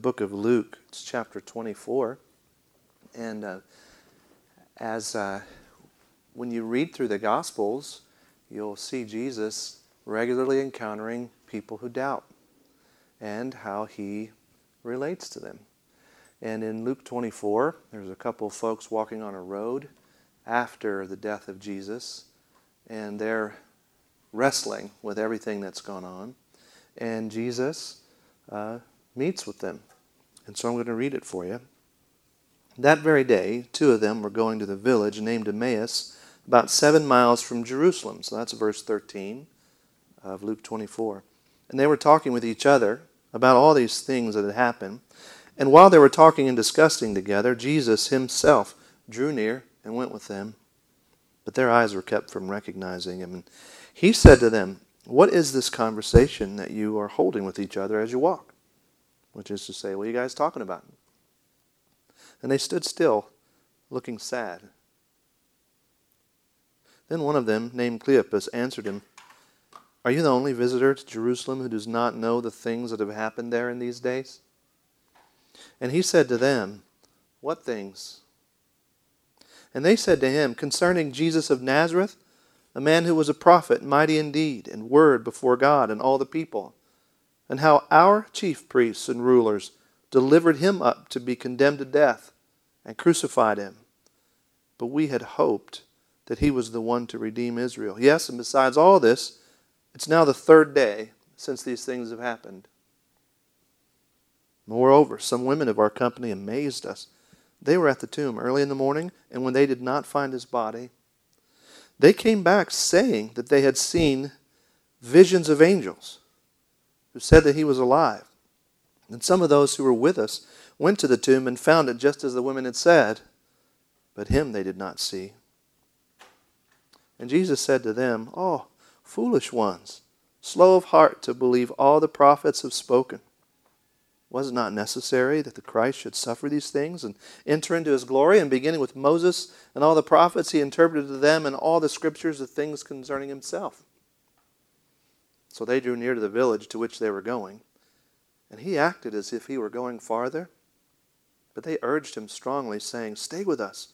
book of Luke. It's chapter 24. And uh, as uh, when you read through the Gospels, you'll see Jesus regularly encountering people who doubt and how he relates to them. And in Luke 24, there's a couple of folks walking on a road after the death of Jesus, and they're wrestling with everything that's gone on. And Jesus uh, meets with them. And so I'm going to read it for you. That very day, two of them were going to the village named Emmaus, about seven miles from Jerusalem. So that's verse 13 of Luke 24. And they were talking with each other about all these things that had happened. And while they were talking and discussing together, Jesus himself drew near and went with them. But their eyes were kept from recognizing him. And he said to them, What is this conversation that you are holding with each other as you walk? Which is to say, what are you guys talking about? And they stood still, looking sad. Then one of them, named Cleopas, answered him, Are you the only visitor to Jerusalem who does not know the things that have happened there in these days? And he said to them, What things? And they said to him, Concerning Jesus of Nazareth, a man who was a prophet, mighty in deed and word before God and all the people, and how our chief priests and rulers delivered him up to be condemned to death and crucified him. But we had hoped that he was the one to redeem Israel. Yes, and besides all this, it's now the third day since these things have happened. Moreover, some women of our company amazed us. They were at the tomb early in the morning, and when they did not find his body, they came back saying that they had seen visions of angels who said that he was alive. And some of those who were with us went to the tomb and found it just as the women had said, but him they did not see. And Jesus said to them, Oh, foolish ones, slow of heart to believe all the prophets have spoken. Was it not necessary that the Christ should suffer these things and enter into his glory? And beginning with Moses and all the prophets, he interpreted to them in all the scriptures the things concerning himself. So they drew near to the village to which they were going. And he acted as if he were going farther. But they urged him strongly, saying, Stay with us,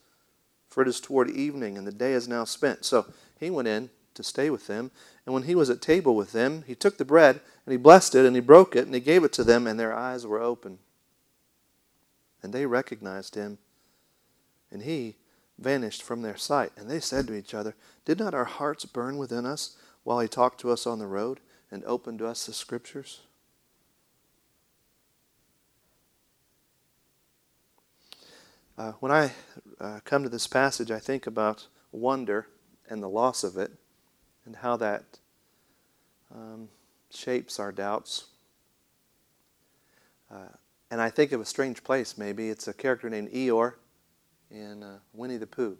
for it is toward evening, and the day is now spent. So he went in to stay with them. And when he was at table with them, he took the bread, and he blessed it, and he broke it, and he gave it to them, and their eyes were open. And they recognized him, and he vanished from their sight. And they said to each other, Did not our hearts burn within us while he talked to us on the road and open to us the scriptures? Uh, when I uh, come to this passage, I think about wonder and the loss of it and how that um, shapes our doubts. Uh, and I think of a strange place, maybe. It's a character named Eeyore in uh, Winnie the Pooh.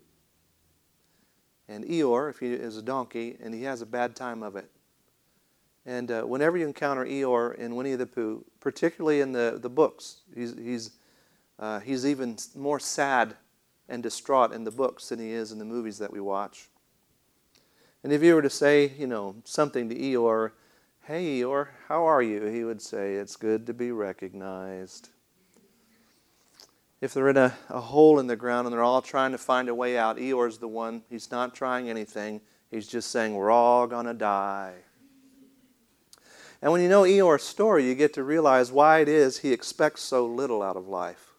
And Eeyore, if he is a donkey, and he has a bad time of it. And uh, whenever you encounter Eeyore in Winnie the Pooh, particularly in the, the books, he's, he's, uh, he's even more sad and distraught in the books than he is in the movies that we watch. And if you were to say, you know, something to Eeyore, hey Eeyore, how are you? He would say, it's good to be recognized. If they're in a, a hole in the ground and they're all trying to find a way out, Eeyore's the one. He's not trying anything. He's just saying, we're all going to die. And when you know Eeyore's story, you get to realize why it is he expects so little out of life.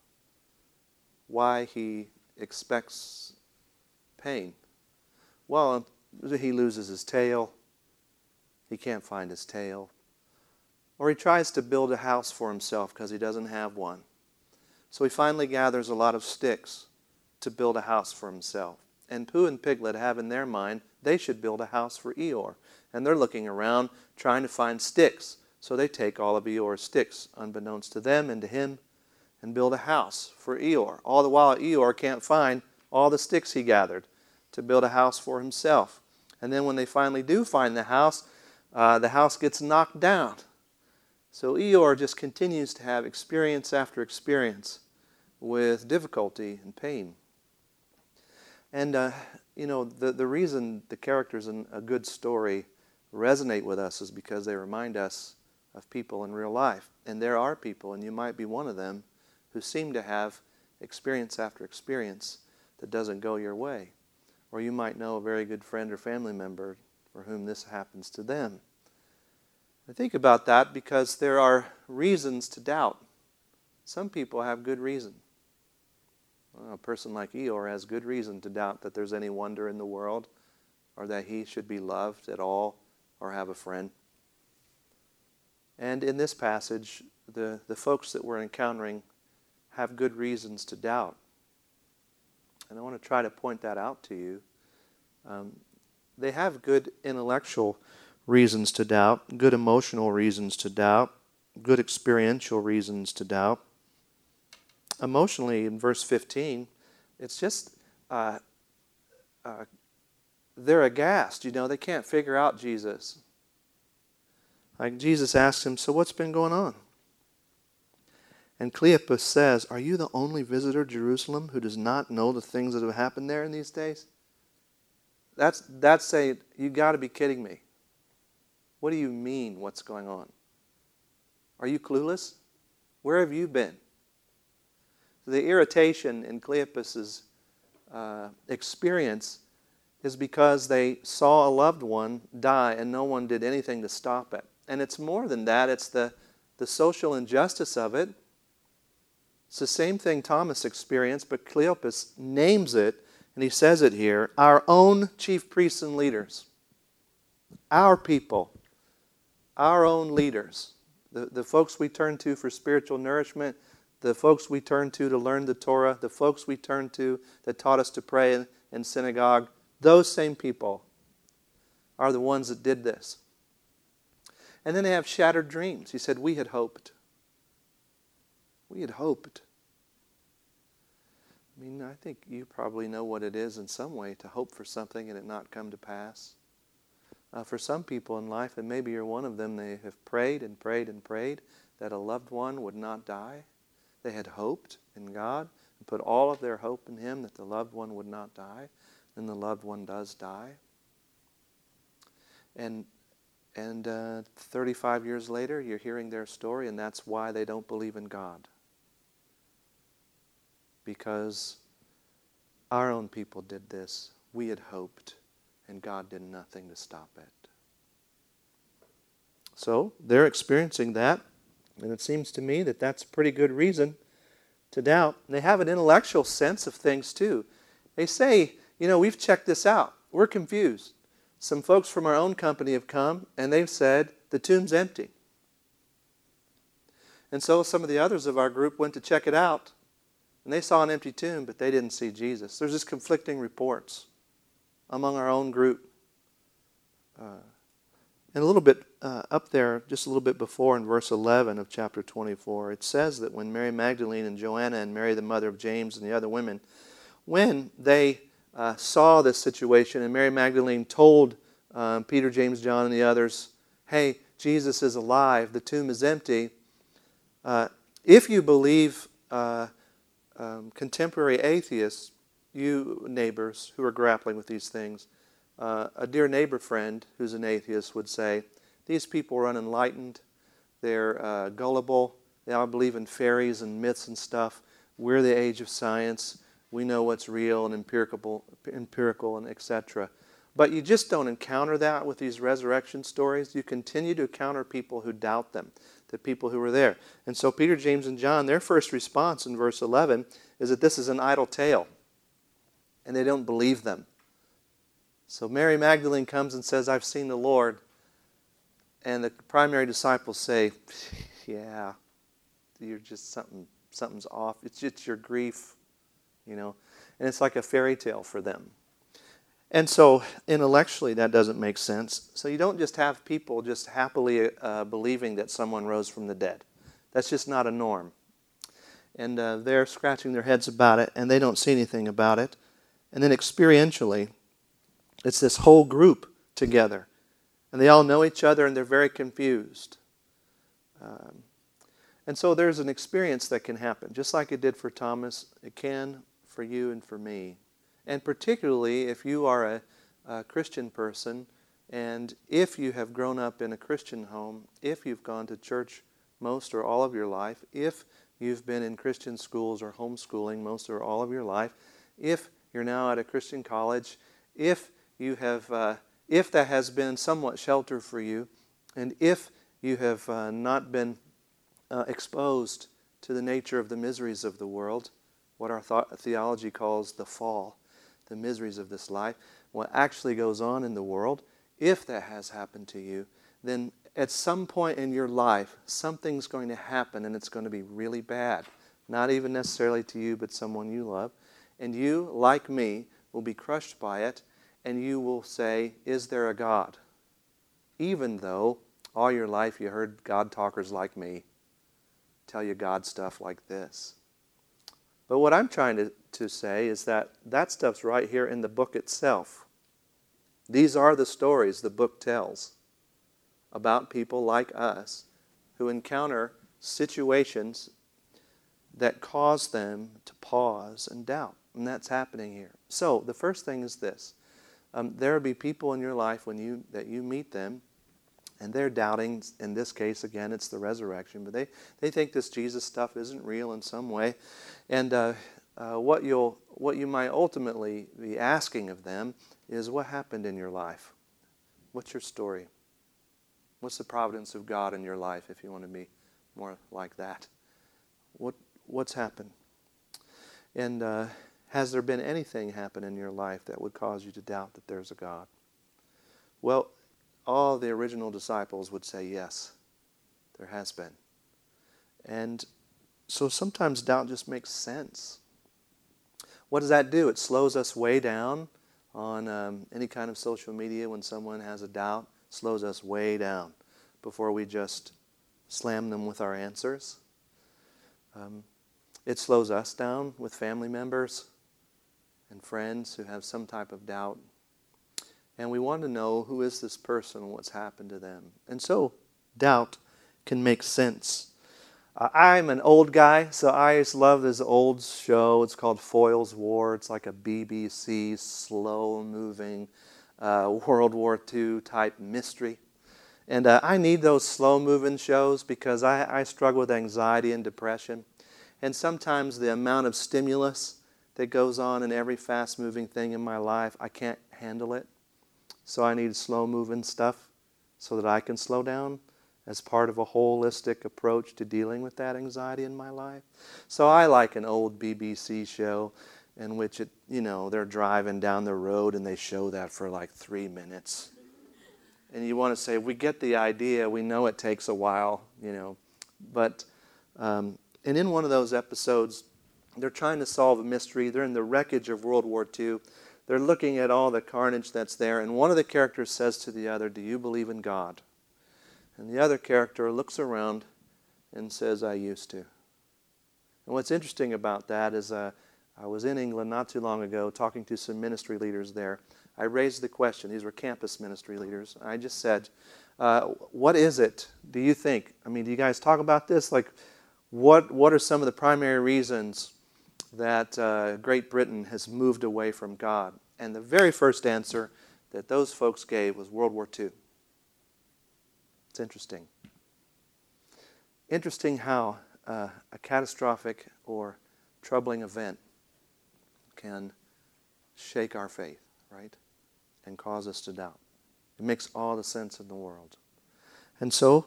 Why he expects pain. Well, he loses his tail. He can't find his tail. Or he tries to build a house for himself because he doesn't have one. So he finally gathers a lot of sticks to build a house for himself. And Pooh and Piglet have in their mind they should build a house for Eeyore. And they're looking around trying to find sticks. So they take all of Eeyore's sticks, unbeknownst to them and to him, and build a house for Eeyore. All the while, Eeyore can't find all the sticks he gathered to build a house for himself. And then when they finally do find the house, uh, the house gets knocked down. So Eeyore just continues to have experience after experience with difficulty and pain. And, uh, you know, the, the reason the characters in a good story resonate with us is because they remind us of people in real life. And there are people, and you might be one of them, who seem to have experience after experience that doesn't go your way. Or you might know a very good friend or family member for whom this happens to them. I think about that because there are reasons to doubt. Some people have good reason. Well, a person like Eeyore has good reason to doubt that there's any wonder in the world or that he should be loved at all or have a friend. And in this passage, the, the folks that we're encountering have good reasons to doubt. And I want to try to point that out to you. Um, they have good intellectual reasons to doubt, good emotional reasons to doubt, good experiential reasons to doubt. Emotionally, in verse 15, it's just uh, uh, they're aghast. You know, they can't figure out Jesus. Like Jesus asks him, So what's been going on? And Cleopas says, Are you the only visitor to Jerusalem who does not know the things that have happened there in these days? That's, that's saying, You got to be kidding me. What do you mean, what's going on? Are you clueless? Where have you been? The irritation in Cleopas's uh, experience is because they saw a loved one die and no one did anything to stop it. And it's more than that, it's the, the social injustice of it. It's the same thing Thomas experienced, but Cleopas names it, and he says it here our own chief priests and leaders, our people, our own leaders, the, the folks we turn to for spiritual nourishment, the folks we turn to to learn the Torah, the folks we turn to that taught us to pray in, in synagogue, those same people are the ones that did this. And then they have shattered dreams. He said, We had hoped. We had hoped. I mean, I think you probably know what it is in some way to hope for something and it not come to pass. Uh, for some people in life, and maybe you're one of them, they have prayed and prayed and prayed that a loved one would not die. They had hoped in God and put all of their hope in Him that the loved one would not die. Then the loved one does die. And and uh, 35 years later, you're hearing their story, and that's why they don't believe in God. Because our own people did this. We had hoped, and God did nothing to stop it. So they're experiencing that, and it seems to me that that's a pretty good reason to doubt. They have an intellectual sense of things too. They say, you know, we've checked this out. We're confused. Some folks from our own company have come and they've said, the tomb's empty. And so some of the others of our group went to check it out and they saw an empty tomb, but they didn't see Jesus. There's just conflicting reports among our own group. Uh, and a little bit uh, up there, just a little bit before in verse 11 of chapter 24, it says that when Mary Magdalene and Joanna and Mary, the mother of James, and the other women, when they uh, saw this situation, and Mary Magdalene told um, Peter, James, John, and the others, Hey, Jesus is alive, the tomb is empty. Uh, if you believe uh, um, contemporary atheists, you neighbors who are grappling with these things, uh, a dear neighbor friend who's an atheist would say, These people are unenlightened, they're uh, gullible, they all believe in fairies and myths and stuff. We're the age of science. We know what's real and empirical, empirical and etc. But you just don't encounter that with these resurrection stories. You continue to encounter people who doubt them, the people who were there. And so Peter, James, and John, their first response in verse 11 is that this is an idle tale, and they don't believe them. So Mary Magdalene comes and says, I've seen the Lord. And the primary disciples say, Yeah, you're just something something's off. It's just your grief you know. And it's like a fairy tale for them. And so intellectually, that doesn't make sense. So you don't just have people just happily uh, believing that someone rose from the dead. That's just not a norm. And uh, they're scratching their heads about it, and they don't see anything about it. And then experientially, it's this whole group together. And they all know each other, and they're very confused. Um, and so there's an experience that can happen, just like it did for Thomas. It can for you and for me. And particularly if you are a, a Christian person And if you have grown up in a Christian home, if you've gone to church most or all of your life, if you've been in Christian schools or homeschooling most or all of your life, if you're now at a Christian college, if you have, uh, if that has been somewhat shelter for you, and if you have uh, not been uh, exposed to the nature of the miseries of the world, what our th- theology calls the fall, the miseries of this life, what actually goes on in the world, if that has happened to you, then at some point in your life, something's going to happen and it's going to be really bad. Not even necessarily to you, but someone you love. And you, like me, will be crushed by it and you will say, Is there a God? Even though all your life you heard God talkers like me tell you God stuff like this. But what I'm trying to, to say is that that stuff's right here in the book itself. These are the stories the book tells about people like us who encounter situations that cause them to pause and doubt. And that's happening here. So the first thing is this. Um, there will be people in your life when you that you meet them and they're doubting in this case again it's the resurrection but they, they think this jesus stuff isn't real in some way. And uh, uh, what you'll what you might ultimately be asking of them is what happened in your life? What's your story? What's the providence of god in your life if you want to be more like that? What what's happened? And uh, has there been anything happen in your life that would cause you to doubt that there's a god? Well all the original disciples would say, Yes, there has been. And so sometimes doubt just makes sense. What does that do? It slows us way down on um, any kind of social media when someone has a doubt, slows us way down before we just slam them with our answers. Um, it slows us down with family members and friends who have some type of doubt and we want to know who is this person and what's happened to them. And so doubt can make sense. Uh, I'm an old guy, so I love this old show. It's called Foyle's War. It's like a BBC slow moving uh, World War II type mystery. And uh, I need those slow moving shows because I, I struggle with anxiety and depression. And sometimes the amount of stimulus that goes on in every fast moving thing in my life, I can't handle it. So I need slow moving stuff so that I can slow down as part of a holistic approach to dealing with that anxiety in my life. So I like an old BBC show in which it, you know, they're driving down the road and they show that for like three minutes. And you want to say, we get the idea, we know it takes a while, you know. But, um, and in one of those episodes, they're trying to solve a mystery. They're in the wreckage of World War II they're looking at all the carnage that's there, and one of the characters says to the other, Do you believe in God? And the other character looks around and says, I used to. And what's interesting about that is uh, I was in England not too long ago talking to some ministry leaders there. I raised the question, these were campus ministry leaders. I just said, uh, What is it, do you think? I mean, do you guys talk about this? Like, what, what are some of the primary reasons that uh, Great Britain has moved away from God. And the very first answer that those folks gave was World War II. It's interesting. Interesting how uh, a catastrophic or troubling event can shake our faith, right? And cause us to doubt. It makes all the sense in the world. And so,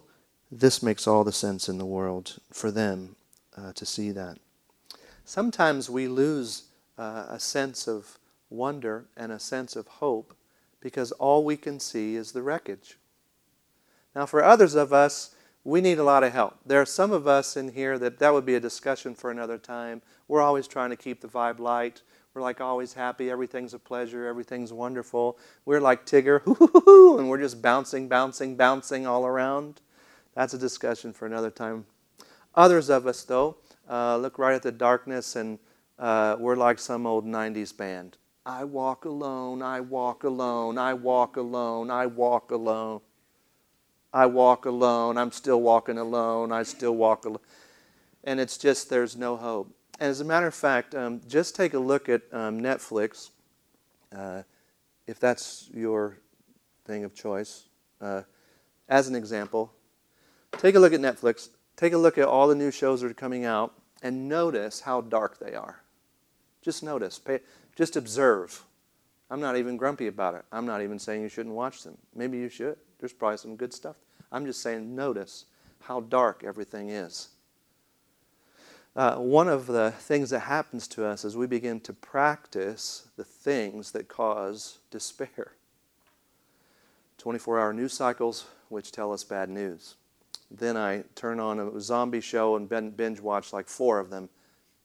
this makes all the sense in the world for them uh, to see that sometimes we lose uh, a sense of wonder and a sense of hope because all we can see is the wreckage. Now, for others of us, we need a lot of help. There are some of us in here that that would be a discussion for another time. We're always trying to keep the vibe light. We're like always happy. Everything's a pleasure. Everything's wonderful. We're like Tigger, and we're just bouncing, bouncing, bouncing all around. That's a discussion for another time. Others of us, though, uh, look right at the darkness, and uh, we're like some old 90s band. I walk alone, I walk alone, I walk alone, I walk alone. I walk alone, I'm still walking alone, I still walk alone. And it's just, there's no hope. And as a matter of fact, um, just take a look at um, Netflix, uh, if that's your thing of choice. Uh, as an example, take a look at Netflix. Take a look at all the new shows that are coming out and notice how dark they are. Just notice. Pay, just observe. I'm not even grumpy about it. I'm not even saying you shouldn't watch them. Maybe you should. There's probably some good stuff. I'm just saying, notice how dark everything is. Uh, one of the things that happens to us is we begin to practice the things that cause despair. 24 hour news cycles, which tell us bad news. Then I turn on a zombie show and binge watch like four of them,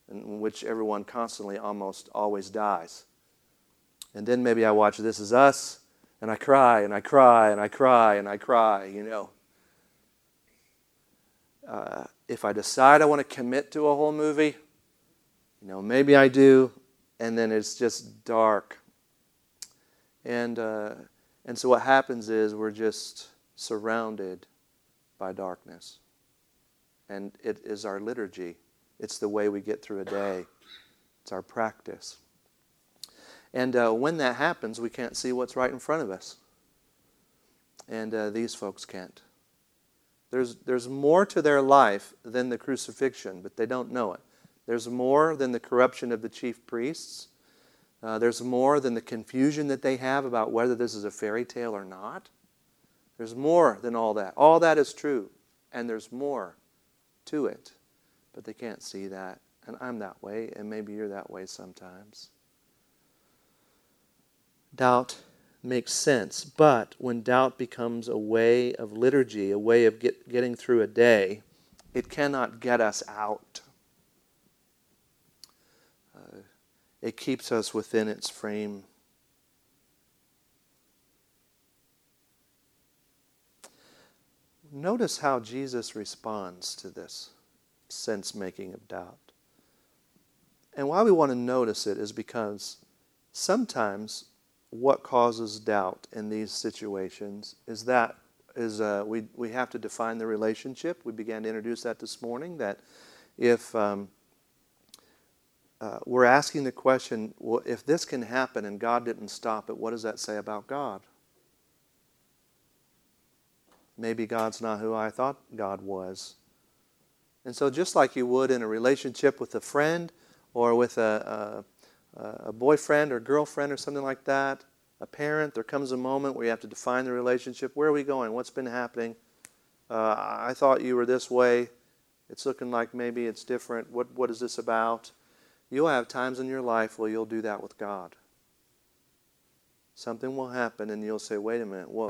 in which everyone constantly almost always dies. And then maybe I watch This Is Us, and I cry and I cry and I cry and I cry, you know. Uh, if I decide I want to commit to a whole movie, you know, maybe I do, and then it's just dark. And, uh, and so what happens is we're just surrounded by darkness. And it is our liturgy, it's the way we get through a day, it's our practice. And uh, when that happens, we can't see what's right in front of us. And uh, these folks can't. There's, there's more to their life than the crucifixion, but they don't know it. There's more than the corruption of the chief priests. Uh, there's more than the confusion that they have about whether this is a fairy tale or not. There's more than all that. All that is true, and there's more to it, but they can't see that. And I'm that way, and maybe you're that way sometimes doubt makes sense. But when doubt becomes a way of liturgy, a way of get, getting through a day, it cannot get us out. Uh, it keeps us within its frame. Notice how Jesus responds to this sense making of doubt. And why we want to notice it is because sometimes what causes doubt in these situations is that is uh, we, we have to define the relationship. We began to introduce that this morning. That if um, uh, we're asking the question, well, if this can happen and God didn't stop it, what does that say about God? Maybe God's not who I thought God was. And so, just like you would in a relationship with a friend or with a, a a boyfriend or girlfriend or something like that, a parent, there comes a moment where you have to define the relationship. Where are we going? What's been happening? Uh, I thought you were this way. It's looking like maybe it's different. What, what is this about? You'll have times in your life where you'll do that with God. Something will happen and you'll say, wait a minute, whoa.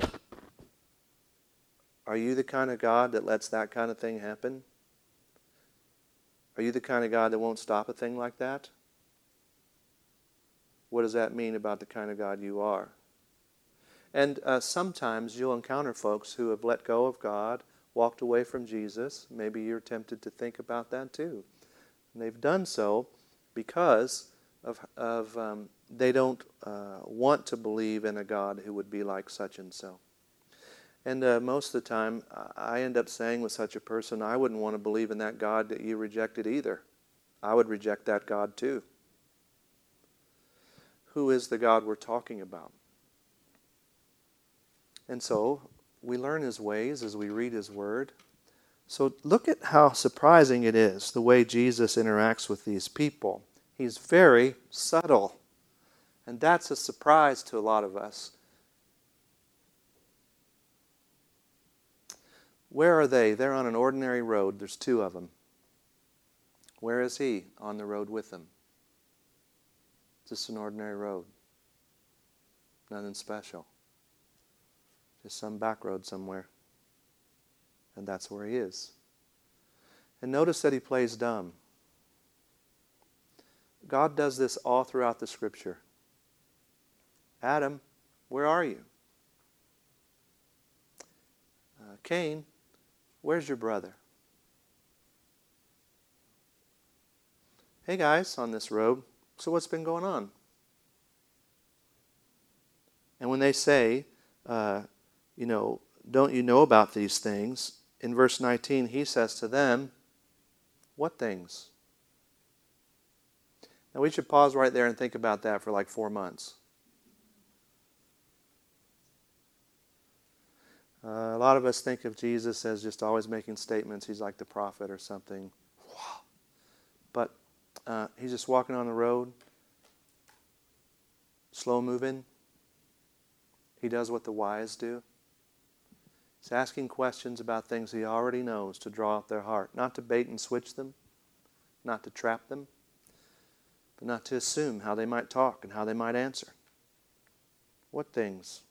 Are you the kind of God that lets that kind of thing happen? Are you the kind of God that won't stop a thing like that? what does that mean about the kind of God you are? And uh, sometimes you'll encounter folks who have let go of God, walked away from Jesus. Maybe you're tempted to think about that too. And they've done so because of, of um, they don't uh, want to believe in a God who would be like such and so. And uh, most of the time, I end up saying with such a person, I wouldn't want to believe in that God that you rejected either. I would reject that God too who is the God we're talking about. And so we learn his ways as we read his word. So look at how surprising it is the way Jesus interacts with these people. He's very subtle. And that's a surprise to a lot of us. Where are they? They're on an ordinary road. There's two of them. Where is he? On the road with them. Just an ordinary road. Nothing special. Just some back road somewhere. And that's where he is. And notice that he plays dumb. God does this all throughout the scripture. Adam, where are you? Uh, Cain, where's your brother? Hey guys, on this road, so, what's been going on? And when they say, uh, you know, don't you know about these things? In verse 19, he says to them, What things? Now, we should pause right there and think about that for like four months. Uh, a lot of us think of Jesus as just always making statements. He's like the prophet or something. But uh, he's just walking on the road, slow moving. He does what the wise do. He's asking questions about things he already knows to draw out their heart, not to bait and switch them, not to trap them, but not to assume how they might talk and how they might answer. What things?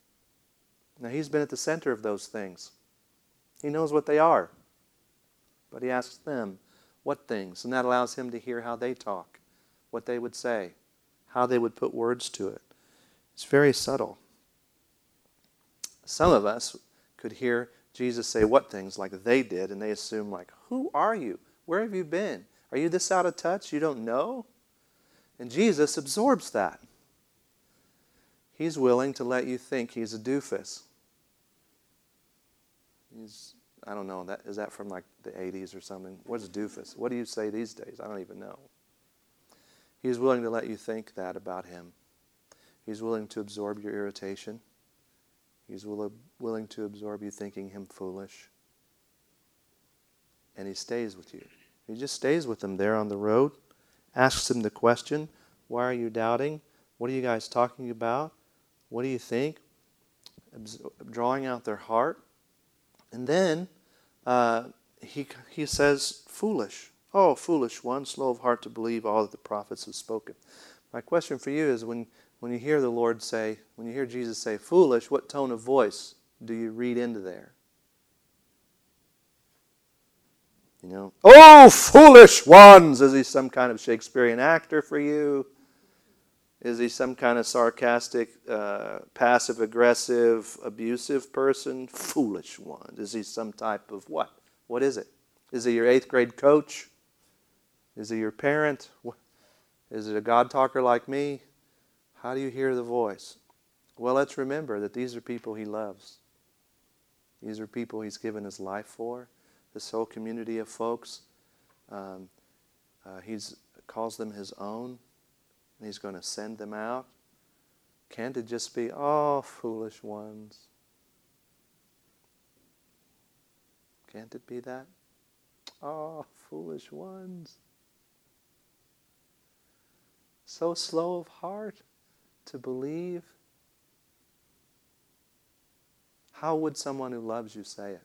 Now, he's been at the center of those things. He knows what they are. But he asks them, what things? And that allows him to hear how they talk, what they would say, how they would put words to it. It's very subtle. Some of us could hear Jesus say what things like they did, and they assume, like, who are you? Where have you been? Are you this out of touch? You don't know? And Jesus absorbs that. He's willing to let you think he's a doofus. He's, I don't know, that, is that from like the 80s or something? What's a doofus? What do you say these days? I don't even know. He's willing to let you think that about him. He's willing to absorb your irritation. He's will, willing to absorb you thinking him foolish. And he stays with you. He just stays with them there on the road, asks them the question, Why are you doubting? What are you guys talking about? What do you think? Drawing out their heart. And then uh, he, he says, Foolish. Oh, foolish one, slow of heart to believe all that the prophets have spoken. My question for you is when, when you hear the Lord say, when you hear Jesus say foolish, what tone of voice do you read into there? You know, oh, foolish ones! Is he some kind of Shakespearean actor for you? Is he some kind of sarcastic, uh, passive aggressive, abusive person? Foolish one. Is he some type of what? What is it? Is he your eighth grade coach? Is he your parent? Is it a God talker like me? How do you hear the voice? Well, let's remember that these are people he loves. These are people he's given his life for. This whole community of folks, um, uh, he calls them his own and He's going to send them out? Can't it just be, oh, foolish ones? Can't it be that? Oh, foolish ones. So slow of heart to believe. How would someone who loves you say it?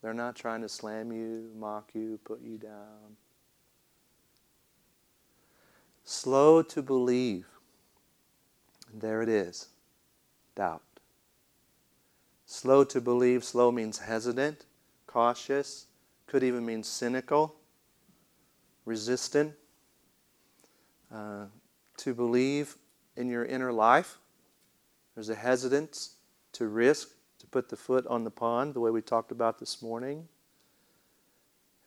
They're not trying to slam you, mock you, put you down slow to believe. And there it is doubt. Slow to believe, slow means hesitant, cautious, could even mean cynical, resistant. Uh, to believe in your inner life, there's a hesitance to risk, to put the foot on the pond, the way we talked about this morning.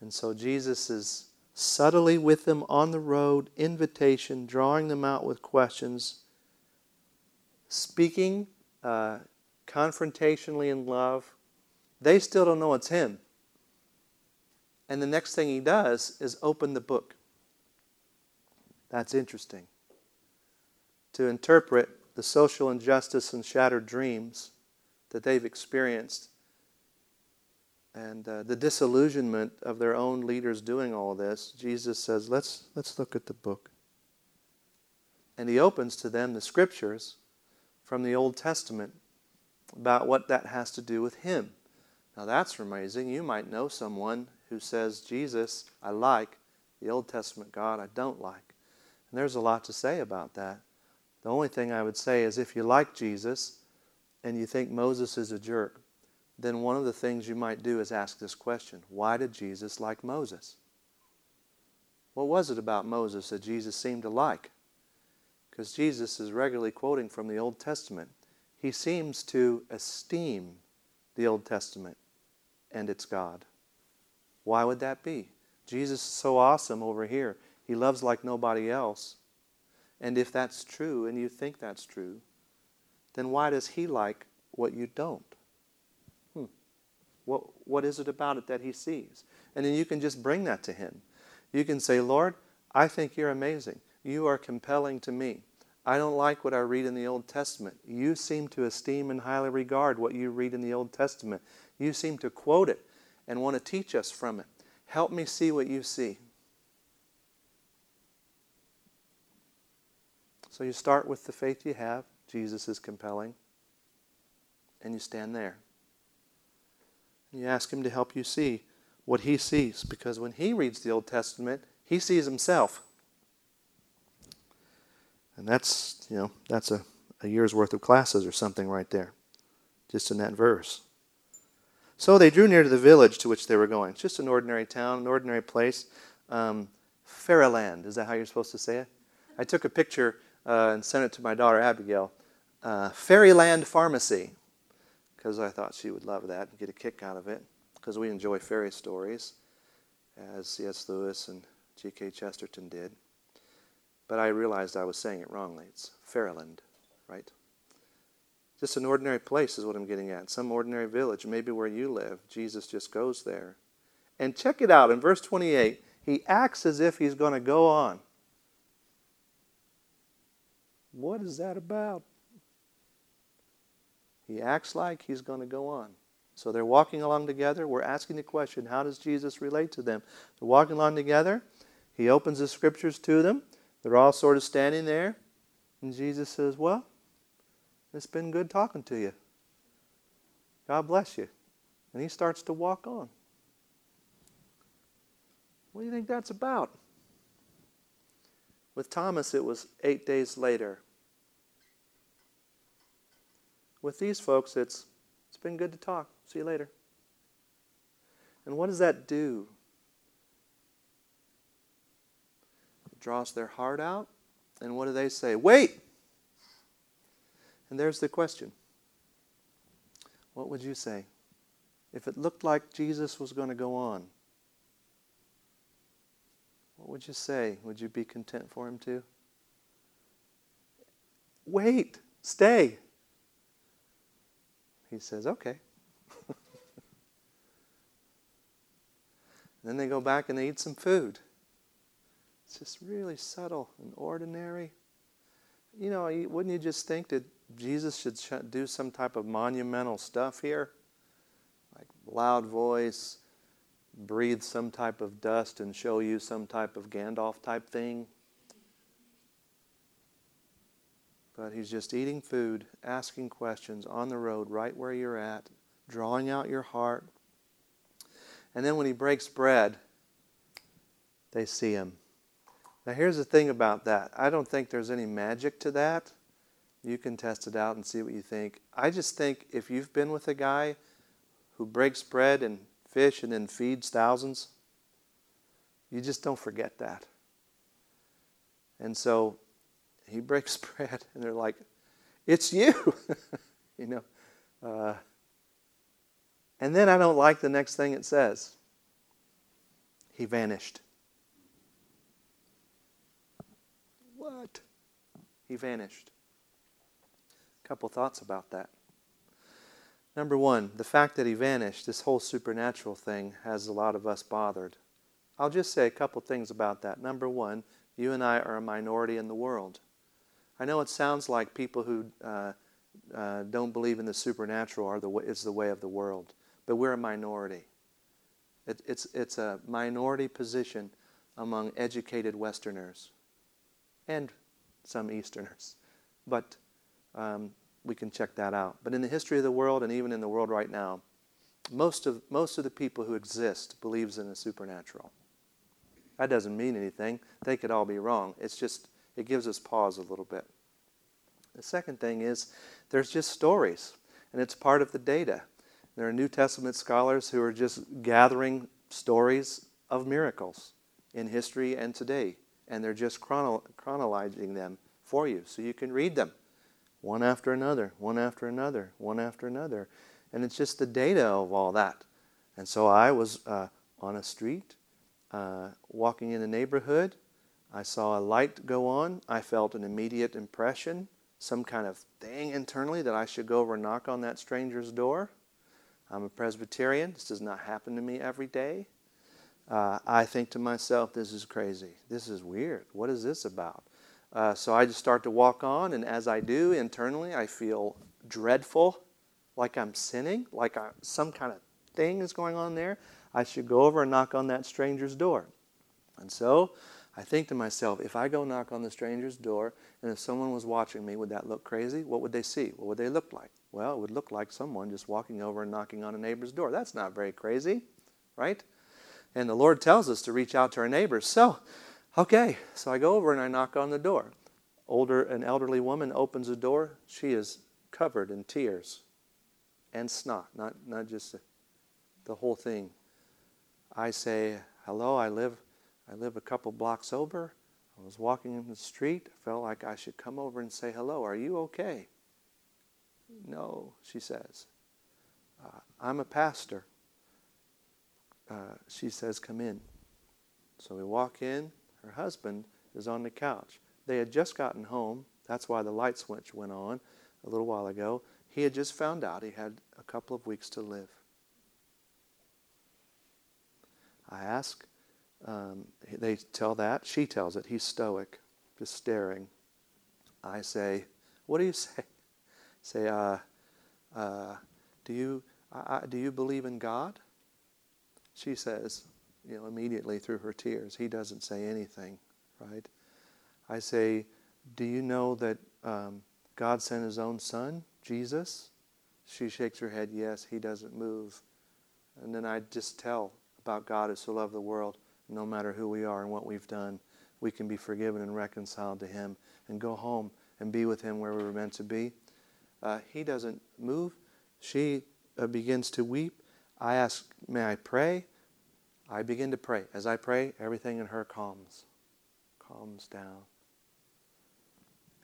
And so Jesus is subtly with them on the road, invitation, drawing them out with questions, speaking uh, confrontationally in love. They still don't know it's him. And the next thing he does is open the book. That's interesting. To interpret the social injustice and shattered dreams that they've experienced and uh, the disillusionment of their own leaders doing all this, Jesus says, let's, let's look at the book. And he opens to them the scriptures from the Old Testament about what that has to do with him. Now that's amazing. You might know someone who says, Jesus, I like, the Old Testament God, I don't like. And there's a lot to say about that. The only thing I would say is if you like Jesus and you think Moses is a jerk, then one of the things you might do is ask this question Why did Jesus like Moses? What was it about Moses that Jesus seemed to like? Because Jesus is regularly quoting from the Old Testament. He seems to esteem the Old Testament and its God. Why would that be? Jesus is so awesome over here. He loves like nobody else. And if that's true, and you think that's true, then why does he like what you don't? What, what is it about it that he sees? And then you can just bring that to him. You can say, Lord, I think you're amazing. You are compelling to me. I don't like what I read in the Old Testament. You seem to esteem and highly regard what you read in the Old Testament. You seem to quote it and want to teach us from it. Help me see what you see. So you start with the faith you have. Jesus is compelling. And you stand there. And you ask Him to help you see what He sees. Because when He reads the Old Testament, He sees Himself. And that's, you know, that's a, a year's worth of classes or something right there, just in that verse. So they drew near to the village to which they were going. It's just an ordinary town, an ordinary place. Um, Fairyland, is that how you're supposed to say it? I took a picture uh, and sent it to my daughter Abigail. Uh, Fairyland Pharmacy, because I thought she would love that and get a kick out of it, because we enjoy fairy stories, as C.S. Lewis and G.K. Chesterton did. But I realized I was saying it wrongly. It's Fairyland, right? Just an ordinary place is what I'm getting at. Some ordinary village, maybe where you live. Jesus just goes there. And check it out in verse 28. He acts as if he's going to go on. What is that about? He acts like he's going to go on. So they're walking along together. We're asking the question how does Jesus relate to them? They're walking along together. He opens the scriptures to them. They're all sort of standing there. And Jesus says, Well, it's been good talking to you. God bless you. And he starts to walk on. What do you think that's about? With Thomas, it was eight days later. With these folks, it's, it's been good to talk. See you later. And what does that do? It draws their heart out. And what do they say? Wait! And there's the question What would you say? If it looked like Jesus was going to go on, what would you say? Would you be content for him to? Wait, stay. He says, okay. then they go back and they eat some food. It's just really subtle and ordinary. You know, wouldn't you just think that Jesus should do some type of monumental stuff here? Like loud voice, breathe some type of dust and show you some type of Gandalf type thing? But he's just eating food, asking questions on the road, right where you're at, drawing out your heart. And then when he breaks bread, they see him. Now, here's the thing about that I don't think there's any magic to that. You can test it out and see what you think. I just think if you've been with a guy who breaks bread and fish and then feeds thousands, you just don't forget that. And so he breaks bread, and they're like, It's you. you know. Uh, and then I don't like the next thing it says. He vanished. What? He vanished. A couple thoughts about that. Number one, the fact that he vanished, this whole supernatural thing, has a lot of us bothered. I'll just say a couple things about that. Number one, you and I are a minority in the world. I know it sounds like people who uh, uh, don't believe in the supernatural are the way, is the way of the world, but we're a minority. It, it's, it's a minority position among educated Westerners and some Easterners. But um, we can check that out. But in the history of the world and even in the world right now, most of, most of the people who exist believes in the supernatural. That doesn't mean anything. They could all be wrong. It's just it gives us pause a little bit. The second thing is there's just stories, and it's part of the data. There are New Testament scholars who are just gathering stories of miracles in history and today, and they're just chrono- chronologizing them for you so you can read them one after another, one after another, one after another. And it's just the data of all that. And so I was uh, on a street, uh, walking in a neighborhood, I saw a light go on. I felt an immediate impression, some kind of thing internally that I should go over and knock on that stranger's door. I'm a Presbyterian. This does not happen to me every day. Uh, I think to myself, this is crazy. This is weird. What is this about? Uh, so I just start to walk on, and as I do internally, I feel dreadful, like I'm sinning, like I, some kind of thing is going on there. I should go over and knock on that stranger's door. And so I think to myself, if I go knock on the stranger's door, and if someone was watching me, would that look crazy? What would they see? What would they look like? Well, it would look like someone just walking over and knocking on a neighbor's door. That's not very crazy, right? And the Lord tells us to reach out to our neighbors. So, okay, so I go over and I knock on the door. Older, an elderly woman opens the door. She is covered in tears and snot, not, not just the whole thing. I say, Hello, I live, I live a couple blocks over. I was walking in the street. I felt like I should come over and say hello. Are you okay? No, she says. Uh, I'm a pastor. Uh, she says, Come in. So we walk in. Her husband is on the couch. They had just gotten home. That's why the light switch went on a little while ago. He had just found out he had a couple of weeks to live. I ask, um, they tell that. She tells it. He's stoic, just staring. I say, What do you say? Say, uh, uh, do, you, uh, do you believe in God? She says, you know, immediately through her tears. He doesn't say anything, right? I say, Do you know that um, God sent his own son, Jesus? She shakes her head, Yes, he doesn't move. And then I just tell about God who so loved the world, no matter who we are and what we've done, we can be forgiven and reconciled to him and go home and be with him where we were meant to be. Uh, he doesn't move. She uh, begins to weep. I ask, May I pray? I begin to pray. As I pray, everything in her calms, calms down.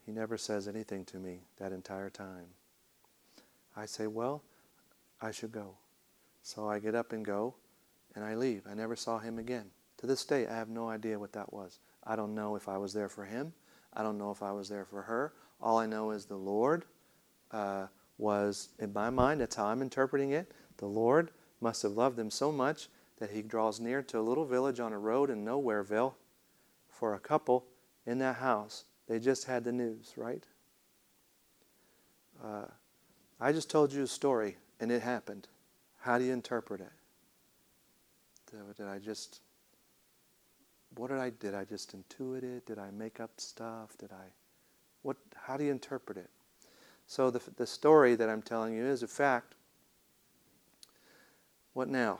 He never says anything to me that entire time. I say, Well, I should go. So I get up and go, and I leave. I never saw him again. To this day, I have no idea what that was. I don't know if I was there for him. I don't know if I was there for her. All I know is the Lord uh, was, in my mind, that's how I'm interpreting it. The Lord must have loved them so much that he draws near to a little village on a road in Nowhereville for a couple in that house they just had the news, right? Uh, I just told you a story and it happened. How do you interpret it? Did I just, what did I, did I just intuit it? Did I make up stuff? Did I, what, how do you interpret it? So the, the story that I'm telling you is a fact. What now?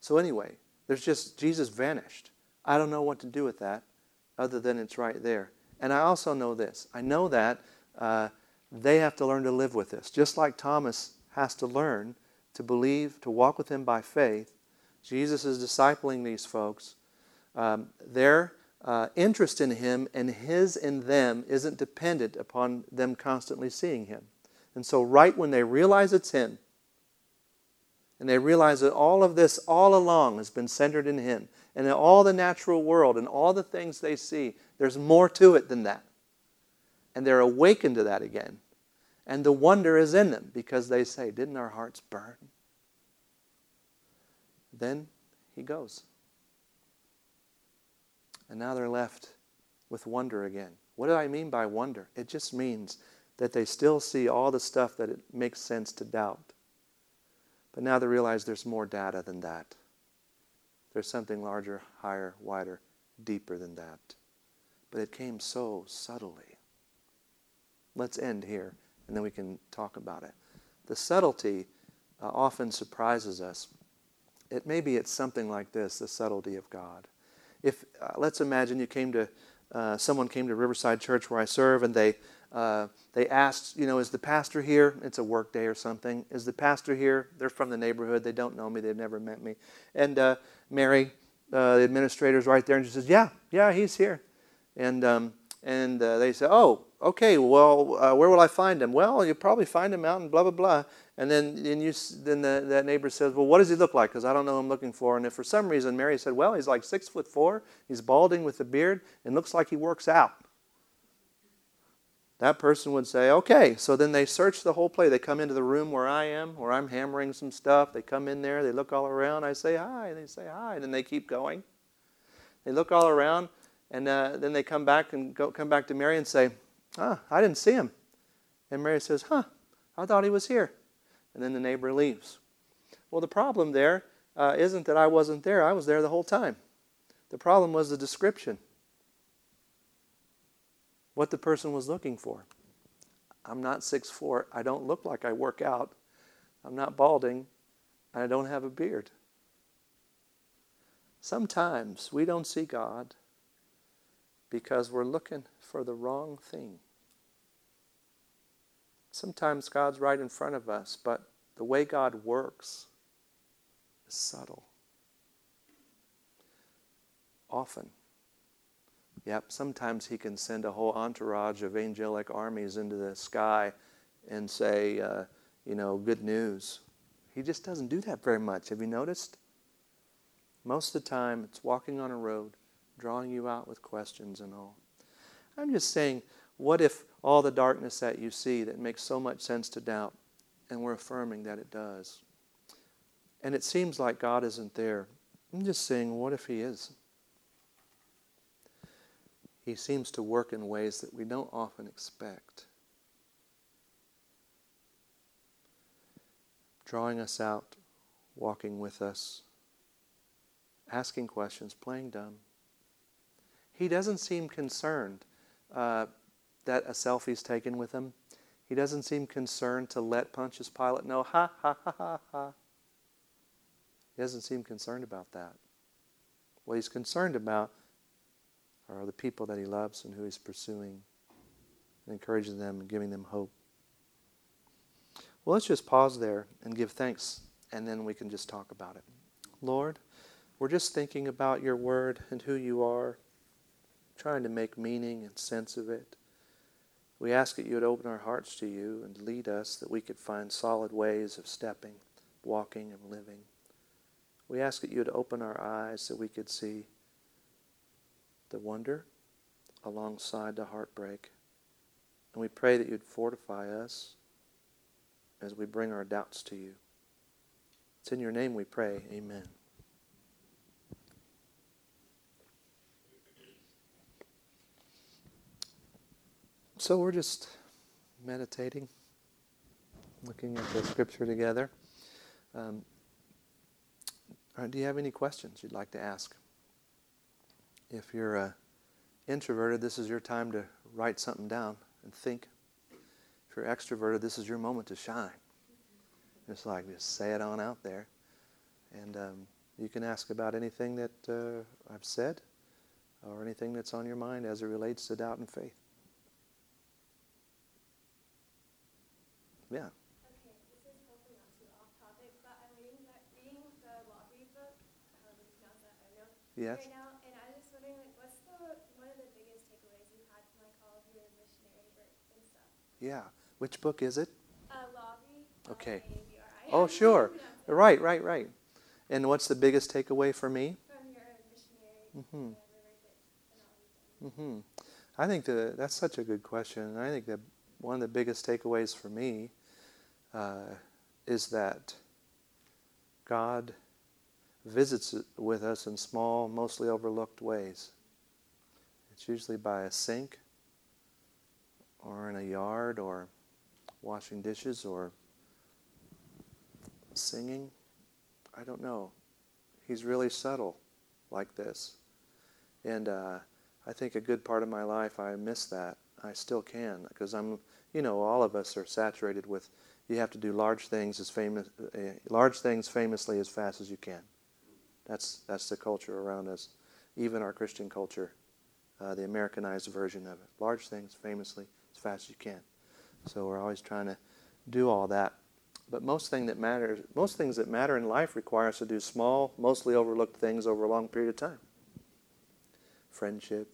So anyway, there's just, Jesus vanished. I don't know what to do with that other than it's right there. And I also know this I know that uh, they have to learn to live with this. Just like Thomas has to learn to believe, to walk with him by faith, Jesus is discipling these folks. Um, their uh, interest in him and his in them isn't dependent upon them constantly seeing him. And so, right when they realize it's him, and they realize that all of this all along has been centered in him, and in all the natural world and all the things they see, there's more to it than that. And they're awakened to that again. And the wonder is in them because they say, Didn't our hearts burn? Then he goes. And now they're left with wonder again. What do I mean by wonder? It just means that they still see all the stuff that it makes sense to doubt. But now they realize there's more data than that. There's something larger, higher, wider, deeper than that. But it came so subtly. Let's end here, and then we can talk about it. The subtlety uh, often surprises us. It maybe it's something like this: the subtlety of God. If uh, let's imagine you came to uh, someone came to Riverside Church where I serve, and they uh, they asked, you know, is the pastor here? It's a work day or something. Is the pastor here? They're from the neighborhood. They don't know me. They've never met me. And uh, Mary, uh, the administrator's right there, and she says, yeah, yeah, he's here. And, um, and uh, they say, oh, okay, well, uh, where will I find him? Well, you'll probably find him out in blah, blah, blah. And then, you, then the, that neighbor says, well, what does he look like? Because I don't know who I'm looking for. And if for some reason Mary said, well, he's like six foot four, he's balding with a beard, and looks like he works out. That person would say, okay. So then they search the whole place. They come into the room where I am, where I'm hammering some stuff. They come in there, they look all around. I say hi, they say hi, and then they keep going. They look all around, And uh, then they come back and go, come back to Mary and say, Ah, I didn't see him. And Mary says, Huh, I thought he was here. And then the neighbor leaves. Well, the problem there uh, not that I wasn't there, I was there the whole time. The problem was the description, what the person was looking for. I'm not six four. I don't look like I work out. I'm not balding. And I don't have a beard. Sometimes we don't see God because we're looking for the wrong thing. Sometimes God's right in front of us, but the way God works is subtle. Often. Yep, sometimes He can send a whole entourage of angelic armies into the sky and say, uh, you know, good news. He just doesn't do that very much. Have you noticed? Most of the time, it's walking on a road, drawing you out with questions and all. I'm just saying, what if all the darkness that you see that makes so much sense to doubt, and we're affirming that it does? And it seems like God isn't there. I'm just saying, what if He is? He seems to work in ways that we don't often expect. Drawing us out, walking with us, asking questions, playing dumb. He doesn't seem concerned uh, that a selfie's taken with him. He doesn't seem concerned to let Pontius Pilate know, ha, ha, ha, ha, ha. He doesn't seem concerned about that. What he's concerned about are the people that he loves and who he's pursuing, and encouraging them and giving them hope. Well, let's just pause there and give thanks, and then we can just talk about it. Lord, we're just thinking about your word and who you are, trying to make meaning and sense of it. We ask that you would open our hearts to you and lead us that we could find solid ways of stepping, walking, and living. We ask that you would open our eyes so we could see the wonder alongside the heartbreak. And we pray that you'd fortify us as we bring our doubts to you. It's in your name we pray. Amen. So we're just meditating, looking at the scripture together. Um, do you have any questions you'd like to ask? If you're uh, introverted, this is your time to write something down and think. If you're extroverted, this is your moment to shine. Just like just say it on out there, and um, you can ask about anything that uh, I've said, or anything that's on your mind as it relates to doubt and faith. Yeah. Okay, this is hopefully not too off topic, but I'm reading the, reading the Lawry book, however you pronounce that, I don't know, Yes. right now, and I was just wondering, like, what's the, one of the biggest takeaways you had from, like, all of your missionary work and stuff? Yeah. Which book is it? Uh, Lawry, Okay. Oh, sure. Right, right, right. And what's the biggest takeaway for me? From your missionary, Mhm. whatever it is, and all you've hmm. I think the, that's such a good question. I think that one of the biggest takeaways for me uh, is that God visits with us in small, mostly overlooked ways. It's usually by a sink or in a yard or washing dishes or singing. I don't know. He's really subtle like this. And uh, I think a good part of my life, I miss that. I still can because I'm, you know, all of us are saturated with. You have to do large things as famous, uh, large things famously as fast as you can. That's that's the culture around us, even our Christian culture, uh, the Americanized version of it. Large things famously as fast as you can. So we're always trying to do all that. But most thing that matters, most things that matter in life require us to do small, mostly overlooked things over a long period of time. Friendship,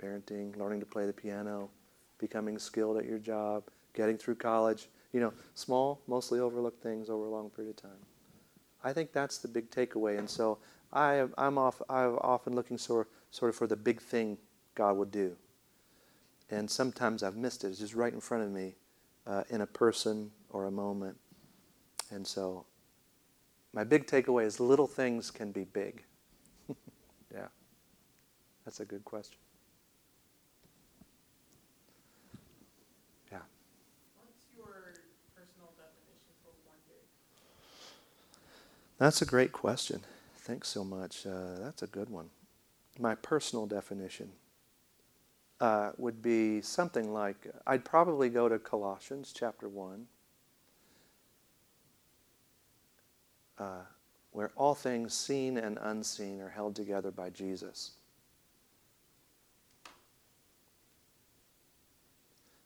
parenting, learning to play the piano, becoming skilled at your job, getting through college. You know, small, mostly overlooked things over a long period of time. I think that's the big takeaway. And so I, I'm, off, I'm often looking sort, sort of for the big thing God would do. And sometimes I've missed it. It's just right in front of me uh, in a person or a moment. And so my big takeaway is little things can be big. yeah. That's a good question. That's a great question. Thanks so much. Uh, that's a good one. My personal definition uh, would be something like I'd probably go to Colossians chapter 1, uh, where all things seen and unseen are held together by Jesus.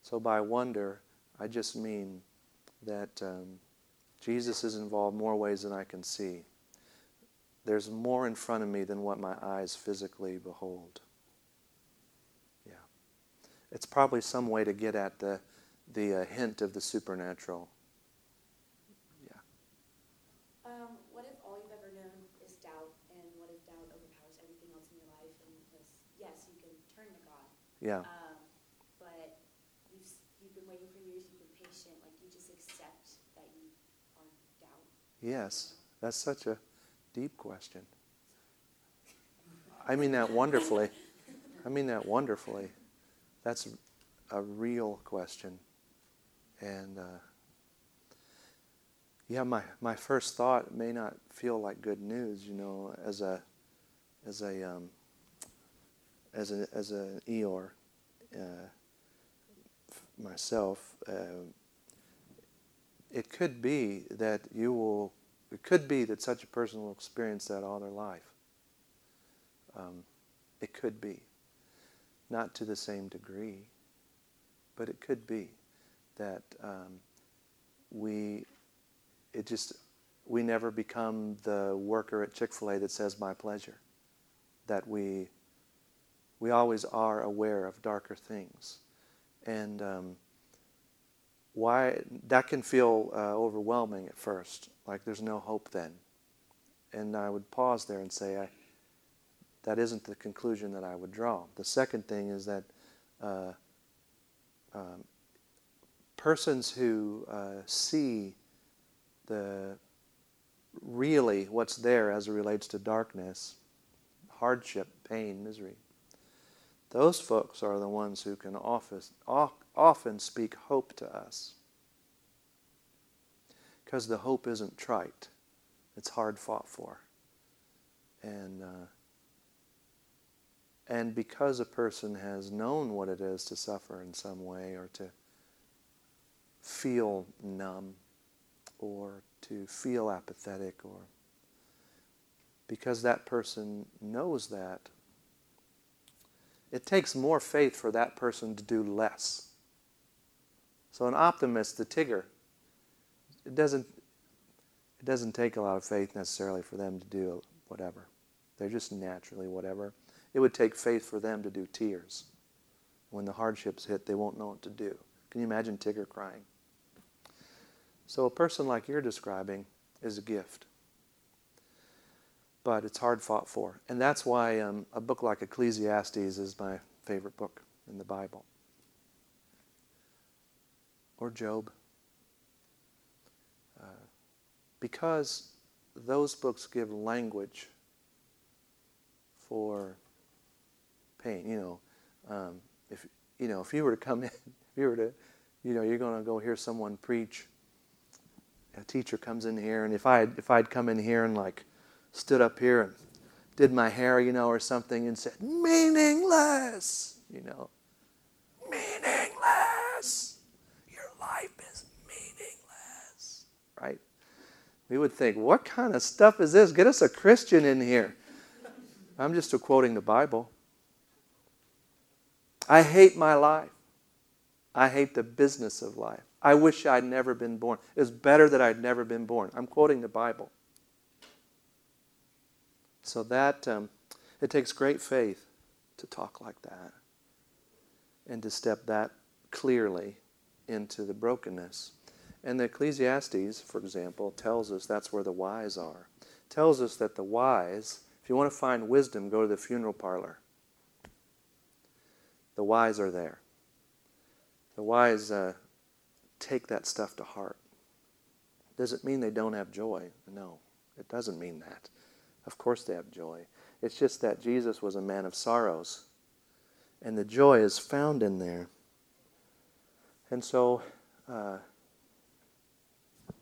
So by wonder, I just mean that. Um, Jesus is involved more ways than I can see. There's more in front of me than what my eyes physically behold. Yeah. It's probably some way to get at the, the uh, hint of the supernatural. Yeah. Um, what if all you've ever known is doubt, and what if doubt overpowers everything else in your life? And yes, you can turn to God. Yeah. Um, Yes, that's such a deep question. I mean that wonderfully. I mean that wonderfully. That's a real question. And uh, yeah, my, my first thought may not feel like good news, you know, as a as a um, as a as an Eeyore uh, myself. Uh, it could be that you will, it could be that such a person will experience that all their life. Um, it could be. Not to the same degree, but it could be that um, we, it just, we never become the worker at Chick fil A that says my pleasure. That we, we always are aware of darker things. And, um, why that can feel uh, overwhelming at first, like there's no hope then. And I would pause there and say, I, that isn't the conclusion that I would draw. The second thing is that uh, um, persons who uh, see the really what's there as it relates to darkness, hardship, pain, misery, those folks are the ones who can often, often speak hope to us. Because the hope isn't trite, it's hard fought for. And, uh, and because a person has known what it is to suffer in some way or to feel numb or to feel apathetic or because that person knows that it takes more faith for that person to do less so an optimist, the Tigger, it doesn't it doesn't take a lot of faith necessarily for them to do whatever. They're just naturally whatever. It would take faith for them to do tears. When the hardships hit, they won't know what to do. Can you imagine Tigger crying? So a person like you're describing is a gift. But it's hard fought for. And that's why um, a book like Ecclesiastes is my favorite book in the Bible or Job. Uh, because those books give language for pain. You know, um, if you know, if you were to come in, if you were to, you know, you're going to go hear someone preach. A teacher comes in here, and if I if I'd come in here and like stood up here and did my hair, you know, or something, and said meaningless, you know, meaningless life is meaningless, right? We would think, what kind of stuff is this? Get us a Christian in here. I'm just quoting the Bible. I hate my life. I hate the business of life. I wish I'd never been born. It's better that I'd never been born. I'm quoting the Bible. So that um, it takes great faith to talk like that and to step that clearly into the brokenness. And the Ecclesiastes, for example, tells us that's where the wise are. Tells us that the wise, if you want to find wisdom, go to the funeral parlor. The wise are there. The wise uh, take that stuff to heart. Does it mean they don't have joy? No, it doesn't mean that. Of course they have joy. It's just that Jesus was a man of sorrows. And the joy is found in there. And so uh,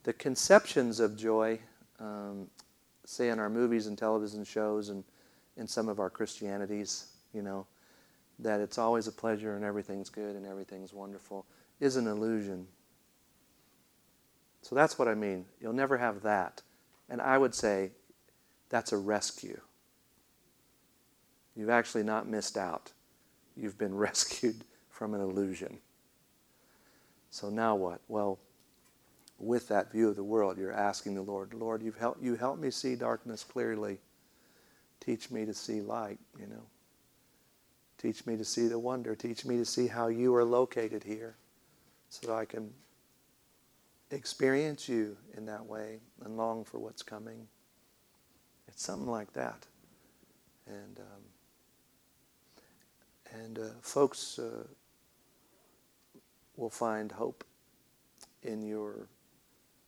the conceptions of joy um, say in our movies and television shows and in some of our Christianities, you know, that it's always a pleasure and everything's good and everything's wonderful, is an illusion. So that's what I mean. You'll never have that. And I would say that's a rescue. You've actually not missed out. You've been rescued from an illusion. So now what? Well, with that view of the world, you're asking the Lord, Lord, you've helped you help me see darkness clearly. Teach me to see light, you know. Teach me to see the wonder. Teach me to see how you are located here so that I can experience you in that way and long for what's coming. It's something like that. And, um, and uh, folks uh, will find hope in your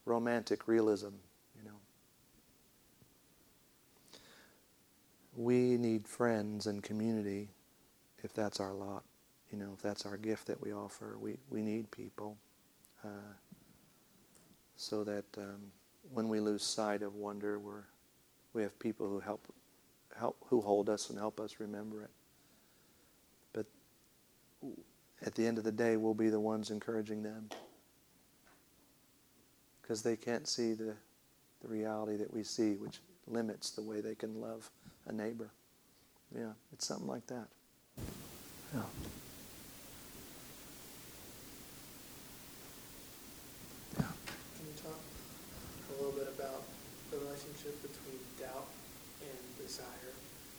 romantic realism, you know. We need friends and community if that's our lot, you know, if that's our gift that we offer. We, we need people uh, so that um, when we lose sight of wonder, we're, we have people who help, help, who hold us and help us remember it. But at the end of the day, we'll be the ones encouraging them because they can't see the, the reality that we see, which limits the way they can love a neighbor. Yeah, it's something like that. Yeah. Yeah. Can you talk a little bit about the relationship between doubt and desire?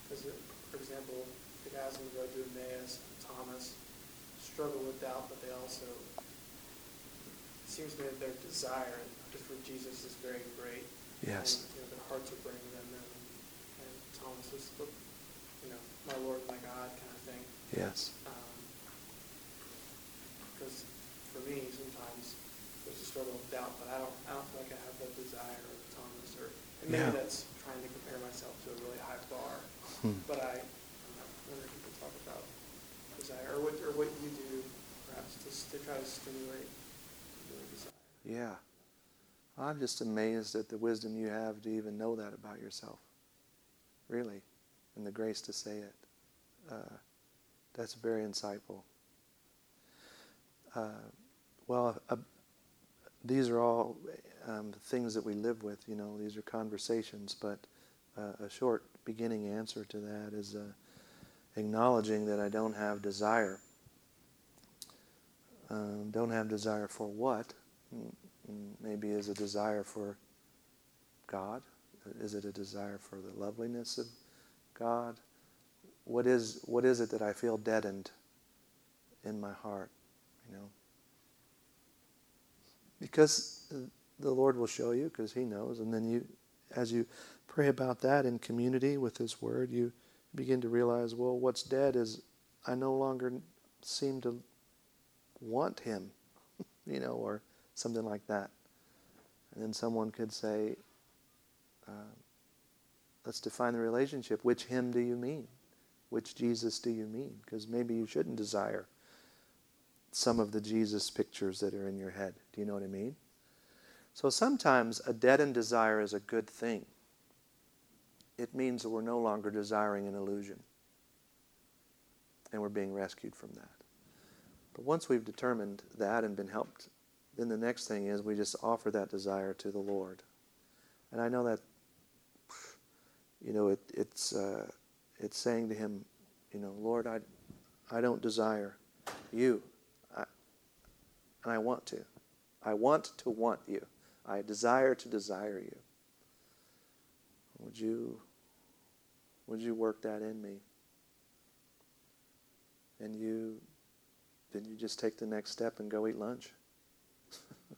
Because, for example, the guys on the road to Emmaus, Thomas, struggle with doubt, but they also it seems to me that their desire for Jesus is very great. Yes. And, you know, their hearts are burning them, and, and Thomas was, you know, my Lord, my God kind of thing. Yes. Because um, for me, sometimes there's a struggle of doubt, but I don't, I don't feel like I have that desire of Thomas, or and maybe Yeah. that's trying to compare myself to a really high bar. Hmm. But I, I don't know, whenever people talk about desire, or what, or what you do, perhaps to, to try to stimulate. Yeah. I'm just amazed at the wisdom you have to even know that about yourself. Really. And the grace to say it. Uh, that's very insightful. Uh, well, uh, these are all um, things that we live with, you know, these are conversations, but uh, a short beginning answer to that is uh, acknowledging that I don't have desire. Um, don't have desire for what? Maybe is a desire for God? Is it a desire for the loveliness of God? What is what is it that I feel deadened in my heart? You know, because the Lord will show you, because He knows, and then you, as you pray about that in community with His Word, you begin to realize, well, what's dead is I no longer seem to want Him, you know, or something like that. And then someone could say, uh, let's define the relationship. Which Him do you mean? Which Jesus do you mean? Because maybe you shouldn't desire some of the Jesus pictures that are in your head. Do you know what I mean? So sometimes a deadened desire is a good thing. It means that we're no longer desiring an illusion. And we're being rescued from that. But once we've determined that and been helped, then the next thing is we just offer that desire to the Lord. And I know that, you know, it, it's, uh, it's saying to Him, you know, Lord, I, I don't desire you. I, and I want to. I want to want you. I desire to desire you. Would you, would you work that in me? And you, then you just take the next step and go eat lunch.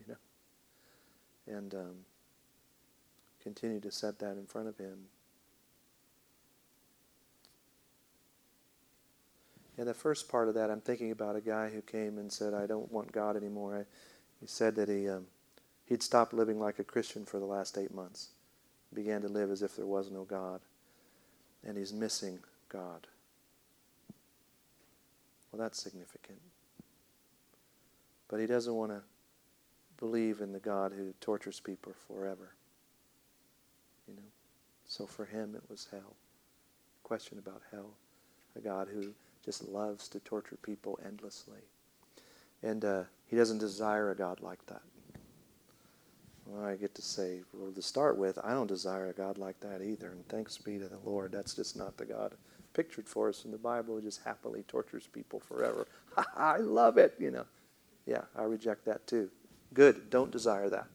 you know? And um, continue to set that in front of Him. Yeah, the first part of that, I'm thinking about a guy who came and said, I don't want God anymore. I, he said that he, um, he'd stopped living like a Christian for the last eight months. Began to live as if there was no God. And he's missing God. Well, that's significant. But he doesn't want to believe in the God who tortures people forever. you know. So for him, it was hell. Question about hell. A God who just loves to torture people endlessly. And uh, he doesn't desire a God like that. Well, I get to say, well, to start with, I don't desire a God like that either. And thanks be to the Lord. That's just not the God pictured for us in the Bible just happily tortures people forever. I love it, you know. Yeah, I reject that too. Good. Don't desire that.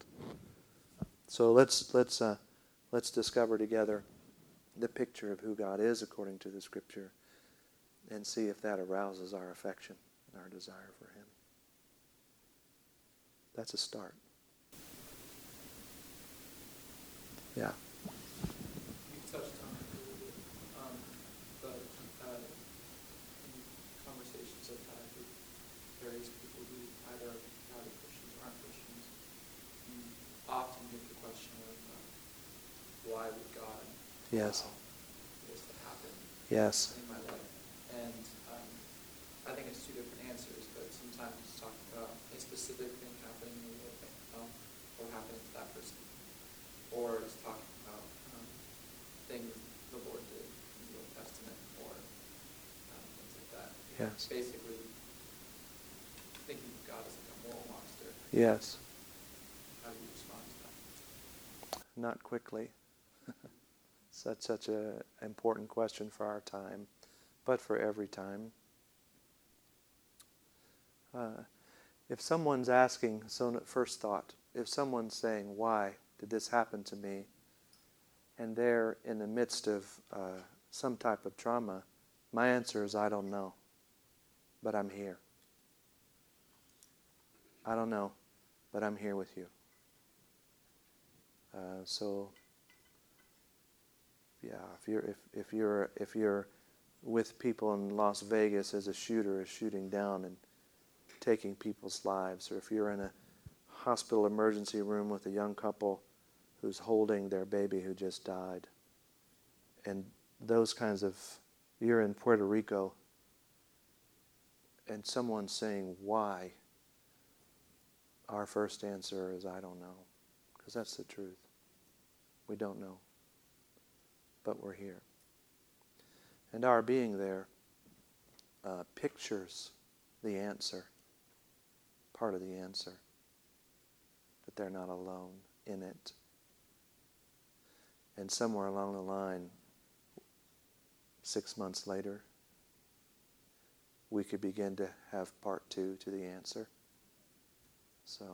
So let's let's uh, let's discover together the picture of who God is according to the Scripture, and see if that arouses our affection and our desire for Him. That's a start. Yeah. You touched on it a little bit, um, but uh, in conversations I've had with various people who either are not Christians or aren't Christians, you often get the question of uh, why would God Yes. allow this to happen Yes. in my life? And um, I think it's two different answers, but sometimes it's talking about a specific thing happening in the world, um, or happening to that person or it's talking about um, things the Lord did in the Old Testament or um, things like that. Yes. Basically, thinking of God as like a moral monster. Yes. How do you respond to that? Not quickly. Such such a important question for our time, but for every time. Uh, if someone's asking, so first thought, if someone's saying, "Why did this happen to me?" and they're in the midst of uh, some type of trauma, my answer is, "I don't know, but I'm here." I don't know, but I'm here with you. Uh, so yeah, if you're if, if you're if you're with people in Las Vegas as a shooter is shooting down and taking people's lives, or if you're in a hospital emergency room with a young couple who's holding their baby who just died, and those kinds of you're in Puerto Rico and someone's saying why, our first answer is I don't know, because that's the truth. We don't know but we're here. And our being there uh, pictures the answer, part of the answer, that they're not alone in it. And somewhere along the line, six months later, we could begin to have part two to the answer. So,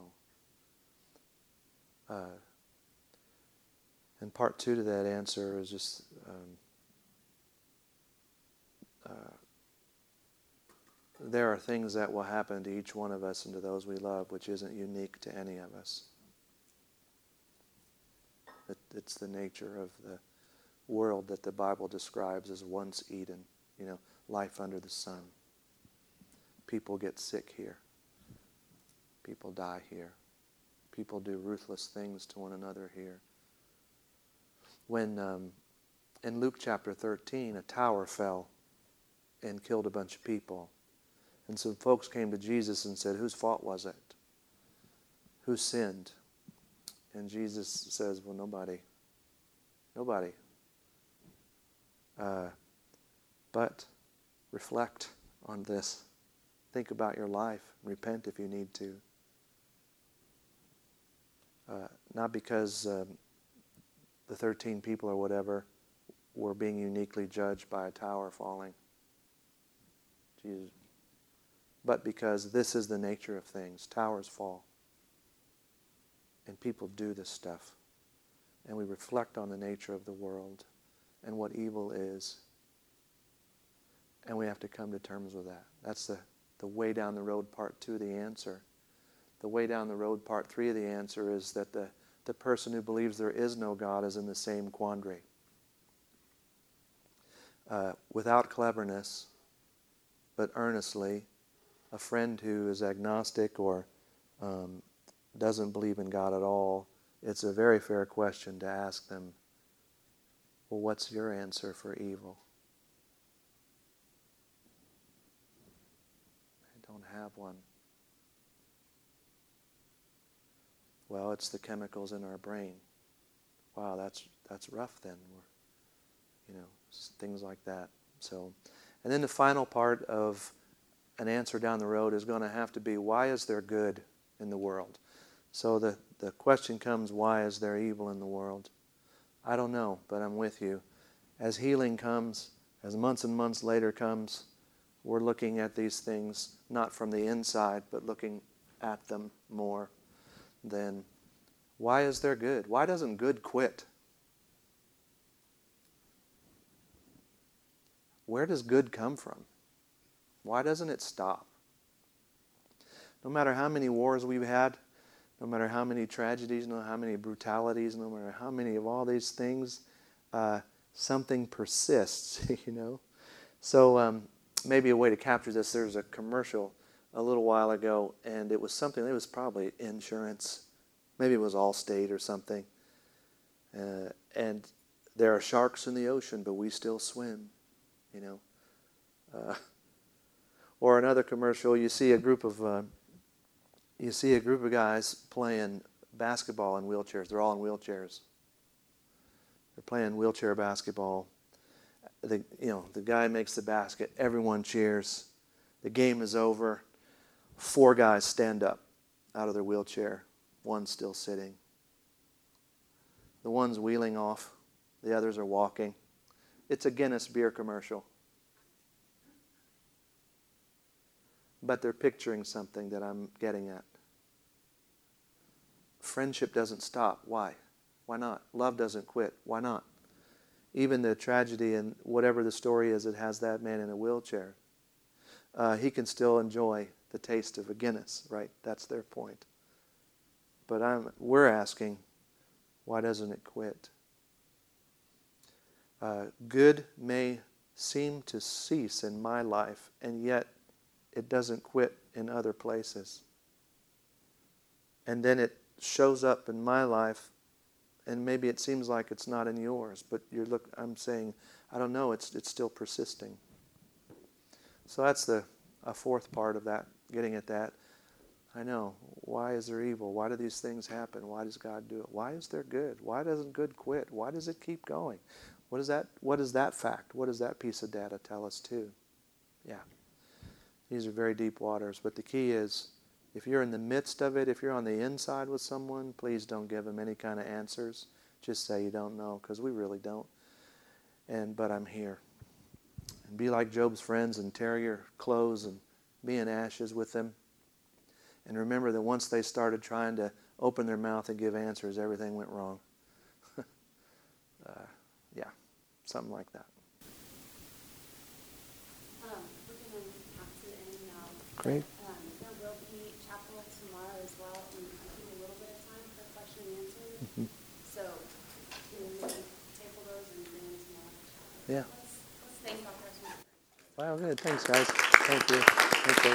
uh, and part two to that answer is just um, uh, there are things that will happen to each one of us and to those we love which isn't unique to any of us. It, it's the nature of the world that the Bible describes as once Eden, you know, life under the sun. People get sick here. People die here. People do ruthless things to one another here when um, in Luke chapter 13, a tower fell and killed a bunch of people. And some folks came to Jesus and said, Whose fault was it? Who sinned? And Jesus says, Well, nobody. Nobody. Uh, but reflect on this. Think about your life. Repent if you need to. Uh, not because um, the 13 people or whatever were being uniquely judged by a tower falling. Jesus. But because this is the nature of things, towers fall. And people do this stuff. And we reflect on the nature of the world and what evil is. And we have to come to terms with that. That's the, the way down the road, part two of the answer. The way down the road, part three of the answer is that the the person who believes there is no God is in the same quandary. Uh, without cleverness, but earnestly, a friend who is agnostic or um, doesn't believe in God at all, it's a very fair question to ask them, well, what's your answer for evil? I don't have one. Well, it's the chemicals in our brain. wow, that's that's rough. Then, you know, things like that. So, and then the final part of an answer down the road is going to have to be why is there good in the world? So the, the question comes why is there evil in the world? I don't know, but I'm with you. As healing comes, as months and months later comes, we're looking at these things not from the inside, but looking at them more than why is there good? Why doesn't good quit? Where does good come from? Why doesn't it stop? No matter how many wars we've had, no matter how many tragedies, no matter how many brutalities, no matter how many of all these things, uh, something persists, you know. So um, maybe a way to capture this, there's a commercial a little while ago, and it was something, it was probably insurance. Maybe it was Allstate or something. Uh, and there are sharks in the ocean, but we still swim, you know. Uh, or another commercial, you see a group of uh, you see a group of guys playing basketball in wheelchairs. They're all in wheelchairs. They're playing wheelchair basketball. The you know the guy makes the basket. Everyone cheers. The game is over. Four guys stand up out of their wheelchair. One still sitting. The one's wheeling off. The others are walking. It's a Guinness beer commercial. but they're picturing something that I'm getting at. Friendship doesn't stop. Why? Why not? Love doesn't quit. Why not? Even the tragedy and whatever the story is, it has that man in a wheelchair. Uh, he can still enjoy the taste of a Guinness, right? That's their point. But I'm, we're asking, why doesn't it quit? Uh, good may seem to cease in my life, and yet it doesn't quit in other places. And then it shows up in my life, and maybe it seems like it's not in yours, but you're look. I'm saying, I don't know. It's it's still persisting. So that's the a fourth part of that, getting at that. I know. Why is there evil? Why do these things happen? Why does God do it? Why is there good? Why doesn't good quit? Why does it keep going? What is that? What is that fact? What does that piece of data tell us too? Yeah. These are very deep waters. But the key is if you're in the midst of it, if you're on the inside with someone, please don't give them any kind of answers. Just say you don't know, because we really don't. And but I'm here. And be like Job's friends and tear your clothes and be in ashes with them. And remember that once they started trying to open their mouth and give answers, everything went wrong. uh, yeah, something like that. Great. Um, there will be chapel tomorrow as well, and I keep a little bit of time for question and answer. Mm-hmm. So, can table those and bring them tomorrow? Yeah. Let's, let's. Wow, good. Thanks, guys. Thank you. Thank you.